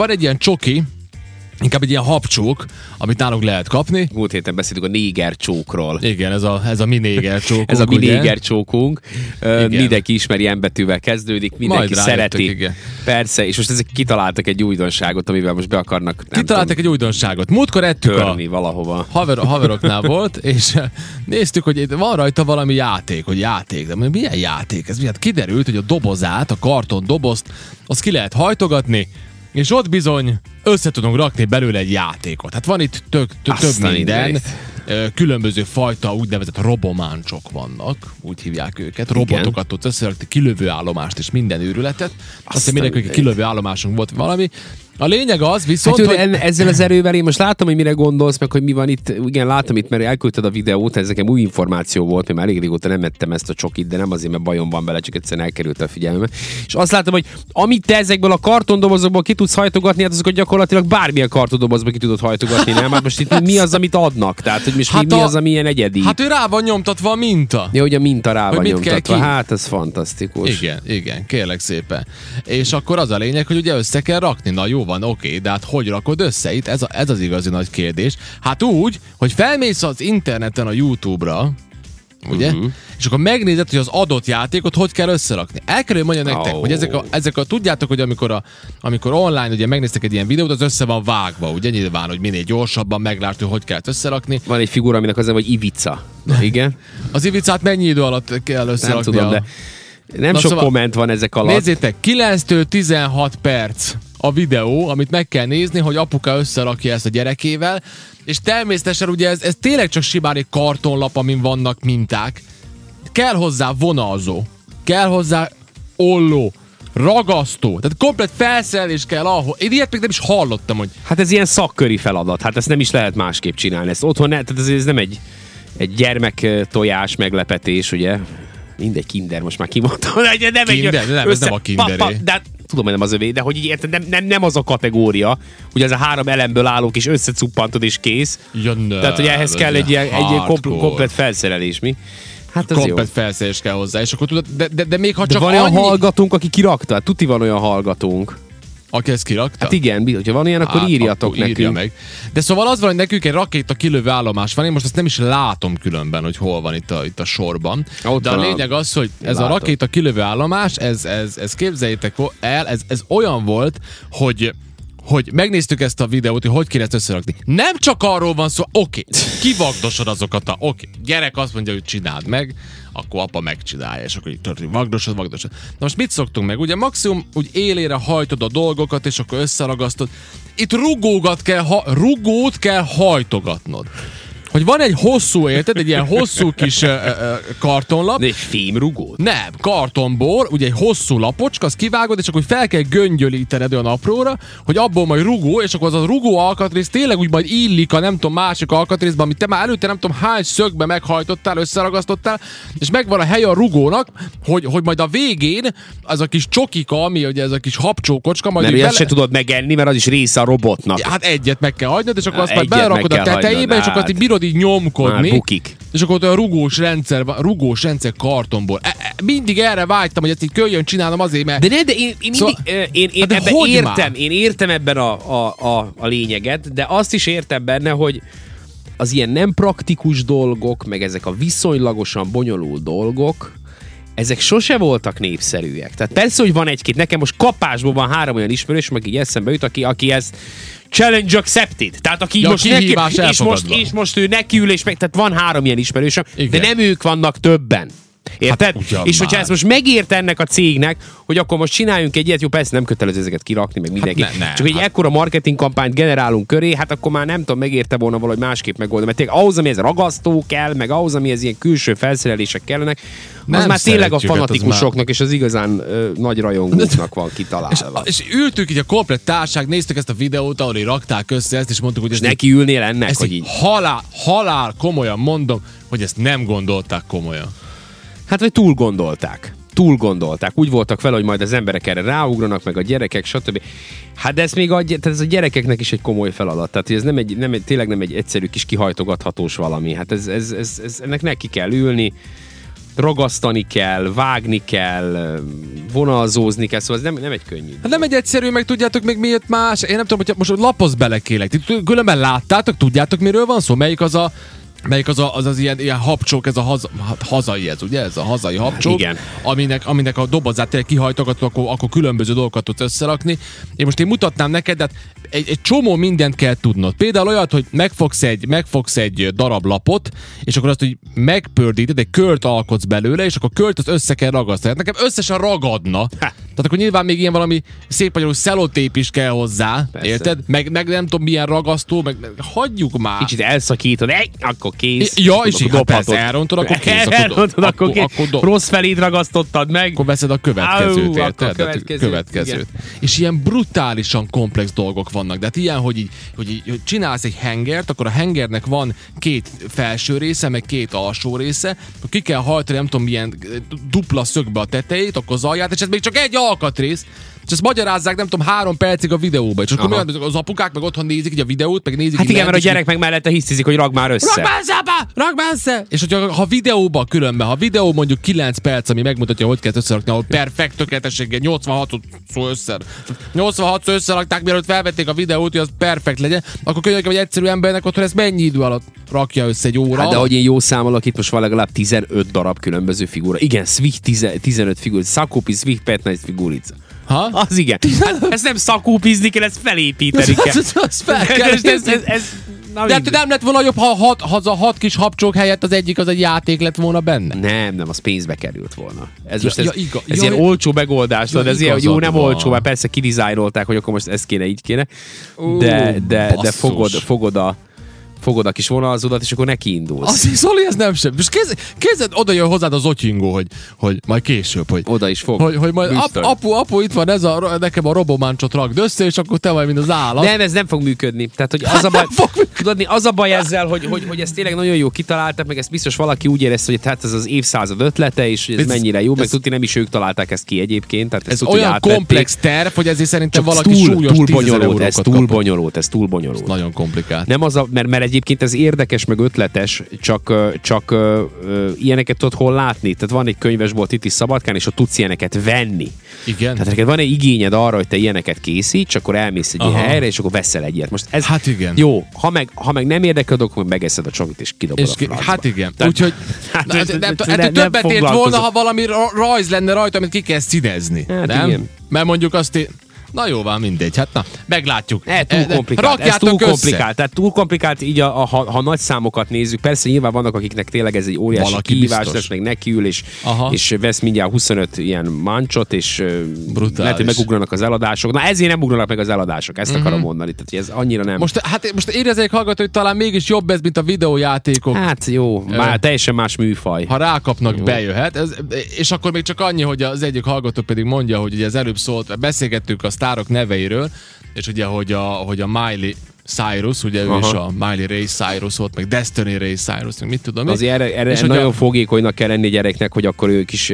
Van egy ilyen csoki, inkább egy ilyen habcsók, amit nálunk lehet kapni. Múlt héten beszéltünk a néger csókról. Igen, ez a, ez a mi néger csókunk. Ez a mi ugye? néger csókunk. Mindenki ismeri betűvel kezdődik, mindenki Majd szereti. igen. Persze, és most ezek kitaláltak egy újdonságot, amivel most be akarnak nem Kitaláltak egy újdonságot. Múltkor ettük tudom, a törni valahova. haver, haveroknál volt, és néztük, hogy van rajta valami játék, hogy játék. De milyen játék? Ez miatt kiderült, hogy a dobozát, a karton dobozt, azt ki lehet hajtogatni, és ott bizony össze tudunk rakni belőle egy játékot. Hát van itt tök, tök, több minden. Ö, Különböző fajta úgynevezett robománcsok vannak, úgy hívják őket. Robotokat tudsz összerakni, kilövő állomást és minden őrületet. Azt hiszem a mindenki kilövő állomásunk volt valami. A lényeg az viszont, Hát, hogy... hogy... ezzel az erővel én most látom, hogy mire gondolsz, meg hogy mi van itt. Igen, látom itt, mert elküldted a videót, ez nekem új információ volt, mert már elég régóta nem ettem ezt a csokit, de nem azért, mert bajom van vele, csak egyszerűen elkerült a figyelmem. És azt látom, hogy amit te ezekből a kartondobozokból ki tudsz hajtogatni, hát azokat gyakorlatilag bármilyen kartondobozba ki tudod hajtogatni, nem? Hát most itt mi az, amit adnak? Tehát, hogy most Hát mi, mi a- az, ami ilyen egyedi? Hát ő rá van nyomtatva a minta. Ja, hogy a minta rá Hogy van nyomtatva. Hát, ez fantasztikus. Igen, igen, kérlek szépen. És akkor az a lényeg, hogy ugye össze kell rakni. Na jó van, oké, de hát hogy rakod össze itt? Ez, a, ez az igazi nagy kérdés. Hát úgy, hogy felmész az interneten a YouTube-ra, ugye? Uh-huh. És akkor megnézed, hogy az adott játékot hogy kell összerakni. El kell, hogy mondja nektek, Ó. hogy ezek a, ezek a, tudjátok, hogy amikor, a, amikor online ugye megnéztek egy ilyen videót, az össze van vágva, ugye nyilván, hogy minél gyorsabban meglátod, hogy hogy kell összerakni. Van egy figura, aminek az neve, hogy Ivica. Igen? Az ivicát mennyi idő alatt kell összerakni? Nem tudom, a... de nem Na sok szóval- komment van ezek alatt. Nézzétek, 9-től 16 perc a videó, amit meg kell nézni, hogy apuka összerakja ezt a gyerekével, és természetesen ugye ez, ez tényleg csak simán egy kartonlap, amin vannak minták. Kell hozzá vonalzó, kell hozzá olló, ragasztó, tehát komplet felszerelés kell ahol. Én ilyet még nem is hallottam, hogy Hát ez ilyen szakköri feladat, hát ezt nem is lehet másképp csinálni. Ezt otthon, ne, tehát ez, ez nem egy, egy gyermek tojás meglepetés, ugye? Mindegy, kinder, most már kimondtam. De nem egy Kinder? Nem, ez nem a kinderé. de tudom, hogy nem az övé, de hogy így érted, nem, nem, nem az a kategória, hogy ez a három elemből állók és összecuppantod és kész. ja, ne, Tehát, hogy ehhez ez kell egy ilyen, egy ilyen kompl- komplet felszerelés, mi? Hát jó. komplet felszerelés kell hozzá, és akkor tudod, de, de, de még ha De csak van olyan annyi, hallgatónk, aki kirakta? Tuti van olyan hallgatónk. Aki ezt kirakta. Hát igen, hogyha van ilyen, akkor Hát, írjatok akkor írja nekünk. meg. De szóval az van, hogy nekünk egy rakéta kilövő állomás van, én most ezt nem is látom különben, hogy hol van itt a, itt a sorban. Ott De a- lényeg az, hogy ez Látom. a rakéta kilövő állomás, ez, ez, ez képzeljétek el, ez, ez olyan volt, hogy hogy megnéztük ezt a videót, hogy hogy kéne összerakni. Nem csak arról van szó, oké, kivagdosod azokat a, oké, gyerek azt mondja, hogy csináld meg, akkor apa megcsinálja, és akkor így történik, vagdosod, vagdosod. Na most mit szoktunk meg? Ugye maximum úgy élére hajtod a dolgokat, és akkor összeragasztod. Itt rugógat kell, ha, rugót kell hajtogatnod. Hogy van egy hosszú, érted? Egy ilyen hosszú kis uh, uh, kartonlap, De egy fémrugót? nem, kartonból, ugye egy hosszú lapocska, azt kivágod, és akkor fel kell göngyölítened olyan apróra, hogy abból majd rugó, és akkor az a rugó alkatrész tényleg úgy majd illik a nem tudom másik alkatrészbe, amit te már előtte nem tudom hány szögbe meghajtottál, összeragasztottál, és megvan a hely a rugónak, hogy, hogy majd a végén az a kis csokika, ami ugye ez a kis habcsókocska, majd Mert így azt se tudod megenni, mert az is része a robotnak. Hát egyet meg kell hagynod, és akkor azt majd egyet belerakod meg a tetejébe, hagynod, és akkor azt így hát. bírod így nyomkodni. Már bukik. És akkor ott olyan rugós rendszer, rugós rendszer kartonból. E, e, mindig erre vágytam, hogy ezt így köljön csinálom azért, mert... De ne, de én, én Szóval- mindig, én, én Hát ebben értem, már? én értem ebben a, a, a, a lényeget, de azt is értem benne, hogy az ilyen nem praktikus dolgok, meg ezek a viszonylagosan bonyolult dolgok, ezek sose voltak népszerűek. Tehát persze, hogy van egy-két, nekem most kapásból van három olyan ismerős, meg így eszembe jut, aki, aki ezt challenge accepted. Tehát aki Ja, most neki, és most, és most ő nekiül, és meg, tehát van három ilyen ismerősöm, Igen. de nem ők vannak többen. Érted? Hát ugyan és hogyha már. ez most megért ennek a cégnek, hogy akkor most csináljunk egy ilyet, jó, persze nem kötelező ezeket kirakni, meg mindenki. ne- ne, Csak egy hát- ekkora marketing kampányt generálunk köré, hát akkor már nem tudom, megérte volna valahogy másképp megoldani. Mert tényleg ahhoz, amihez ragasztó kell, meg ahhoz, amihez ilyen külső felszerelések kellenek, az Nem már tényleg a hát az fanatikusoknak és az igazán ö, nagy rajongóknak van És, kitalálva. és ültük így a komplet társág, néztük ezt a videót, ahol rakták össze ezt, és mondtuk, hogy ez így- Neki ülnél ennek, ezt hogy így. halál, halál komolyan mondom, hogy ezt nem gondolták komolyan. Hát, vagy túl gondolták. Túl gondolták. Úgy voltak vele, hogy majd az emberek erre ráugranak, meg a gyerekek, stb. Hát de ez még a, tehát ez a gyerekeknek is egy komoly feladat. Tehát ez nem egy, nem egy, tényleg nem egy egyszerű kis kihajtogathatós valami. Hát ez, ez, ez, ez, ennek neki kell ülni. ragasztani kell, vágni kell, vonalzózni kell, szóval ez nem, nem egy könnyű. Hát nem egy egyszerű, meg tudjátok még miért más. Én nem tudom, hogy most lapos bele kérlek. Ti különben láttátok, tudjátok miről van szó? Melyik az a Melyik az, a, az az ilyen, ilyen habcsók, ez a haza, hát hazai ez, ugye? Ez a hazai habcsók. Igen. Aminek, aminek a dobozát tényleg kihajtogatod, akkor, akkor különböző dolgokat tudsz összerakni. Én most én mutatnám neked, de hát egy, egy csomó mindent kell tudnod. Például olyat, hogy megfogsz egy, megfogsz egy darab lapot, és akkor azt, hogy megpördíted, egy kört alkotsz belőle, és akkor költ az össze kell ragasztani. Hát nekem összesen ragadna. Ha. Tehát akkor nyilván még ilyen valami szép magyarul szelotép is kell hozzá, Persze. érted? Meg, meg nem tudom milyen ragasztó, meg, meg hagyjuk már. Kicsit elszakítod, egy, akkor kész. Ja, és így, hát persze, elrontod, akkor kész. Elrontod, akkor, akkor, akkor, akkor rossz felét ragasztottad meg. Akkor veszed a következőt, érted? Akkor következőt. következőt. És ilyen brutálisan komplex dolgok vannak. De hát ilyen, hogy, így, hogy, így, hogy csinálsz egy hengert, akkor a hengernek van két felső része, meg két alsó része, akkor ki kell hajtani, nem tudom, milyen dupla szögbe a tetejét, akkor az alját, és ez még csak egy alkatrész, és ezt magyarázzák, nem tudom, három percig a videóba. És akkor mi az apukák meg otthon nézik így a videót, meg nézik. Hát igen, mert a gyerek meg mellette hisztizik, hogy rag már össze. Rag már össze, apa! Rag már össze! És hogyha ha videóba különben, ha videó mondjuk 9 perc, ami megmutatja, hogy kell összerakni, ahol perfekt tökéletességgel 86 szó össze. 86 szó összerakták, mielőtt felvették a videót, hogy az perfekt legyen, akkor könyörgöm, hogy egyszerű embernek otthon ezt mennyi idő alatt rakja össze egy óra. Hát de hogy én jó számolok, itt most van legalább 15 darab különböző figura. Igen, Swift 15 figura, Sakopi, Swift Petnaiz figurica. Ha? Az igen. Hát, ezt nem szakúpizni kell, ezt felépíteni kell. Ez, ez fel kell. Ez, ez, ez, ez, Na, de hát nem lett volna jobb, ha hat, ha a hat kis habcsók helyett az egyik az egy játék lett volna benne? Nem, nem, az pénzbe került volna. Ez ja, most ez, ja, iga, ez ja, ilyen olcsó megoldás, ja, ez ilyen, jó, nem van. olcsó, mert persze kidizájnolták, hogy akkor most ez kéne, így kéne. De, de, de fogod, fogod a fogod a kis vonalzódat, és akkor neki indulsz. Az Zoli, ez nem sem. És kézed, kézed oda jön hozzád az otyingó, hogy, hogy majd később, hogy... Oda is fog. Hogy, hogy majd ap, apu, apu, itt van ez a, nekem a robománcsot rakd össze, és akkor te vagy, mint az állat. Nem, ez nem fog működni. Tehát, hogy az a baj, tudod, az a baj ezzel, hogy, hogy, hogy ezt tényleg nagyon jó kitaláltak, meg ezt biztos valaki úgy érezte, hogy hát ez az évszázad ötlete, és ez, ez mennyire jó, ez, meg tudni nem is ők találták ezt ki egyébként. Tehát ez olyan átvették. komplex terv, hogy ezért szerintem valaki túl, súlyos túl bonyolult, ez túl bonyolult, ez túl bonyolult. Ez nagyon komplikált. Nem az a, mert, mert egyébként ez érdekes meg ötletes, csak, csak uh, uh, ilyeneket tudod hol látni. Tehát van egy könyvesbolt itt is Szabadkán, és ott tudsz ilyeneket venni. Igen. Tehát neked van egy igényed arra, hogy te ilyeneket készíts, akkor elmész egy Aha. helyre, és akkor veszel egy ilyet. Most ez hát igen. Jó, ha meg, ha meg nem érdekel, akkor megeszed a csomit, és kidobod és a Hát igen. Úgyhogy hát, ez, nem, nem, nem, többet ért volna, ha valami rajz lenne rajta, amit ki kell színezni. Hát nem? Igen. Mert mondjuk azt én, Na jó, van mindegy. Hát na, meglátjuk. E, túl e, komplikált. Ez túl össze. komplikált. Tehát túl komplikált, így a, a, ha, ha, nagy számokat nézzük, persze nyilván vannak, akiknek tényleg ez egy óriási Valaki kihívás lesz, meg nekiül, és, és vesz mindjárt 25 ilyen mancsot, és Brutális. lehet, hogy megugranak az eladások. Na ezért nem ugranak meg az eladások, ezt mm-hmm. akarom mondani. Tehát ez annyira nem. Most, hát, most érezzék hallgató, hogy talán mégis jobb ez, mint a videójátékok. Hát jó, már teljesen más műfaj. Ha rákapnak, jó. bejöhet. Ez, és akkor még csak annyi, hogy az egyik hallgató pedig mondja, hogy ugye az előbb szólt, beszélgettük a sztárok neveiről, és ugye, hogy a, hogy a Miley Cyrus, ugye Aha. ő is a Miley Ray Cyrus volt, meg Destiny Ray Cyrus, meg mit tudom Azért erre, erre és nagyon a... fogékonynak kell lenni gyereknek, hogy akkor ők is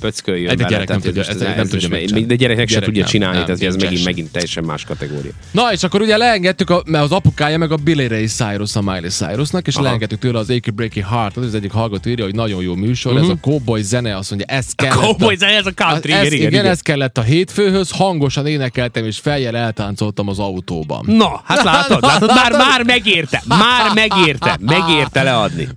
pöcköljön egy gyerek nem tudja, ez, nem tudja De gyereknek se tudja csinálni, tehát ez megint, megint teljesen más kategória. Na, és akkor ugye leengedtük, a, mert az apukája meg a Billy Ray Cyrus a Miley Cyrusnak, és Aha. leengedtük tőle az Achy Breaky Heart, az egyik hallgató írja, hogy nagyon jó műsor, uh-huh. ez a mhm. cowboy zene, azt mondja, ez kellett. A cowboy zene, ez a country, ez, igen, igen, ez kellett a hétfőhöz, hangosan énekeltem, és fejjel eltáncoltam az autóban. Na, hát látod, látod, már már megérte, már megérte, megérte leadni.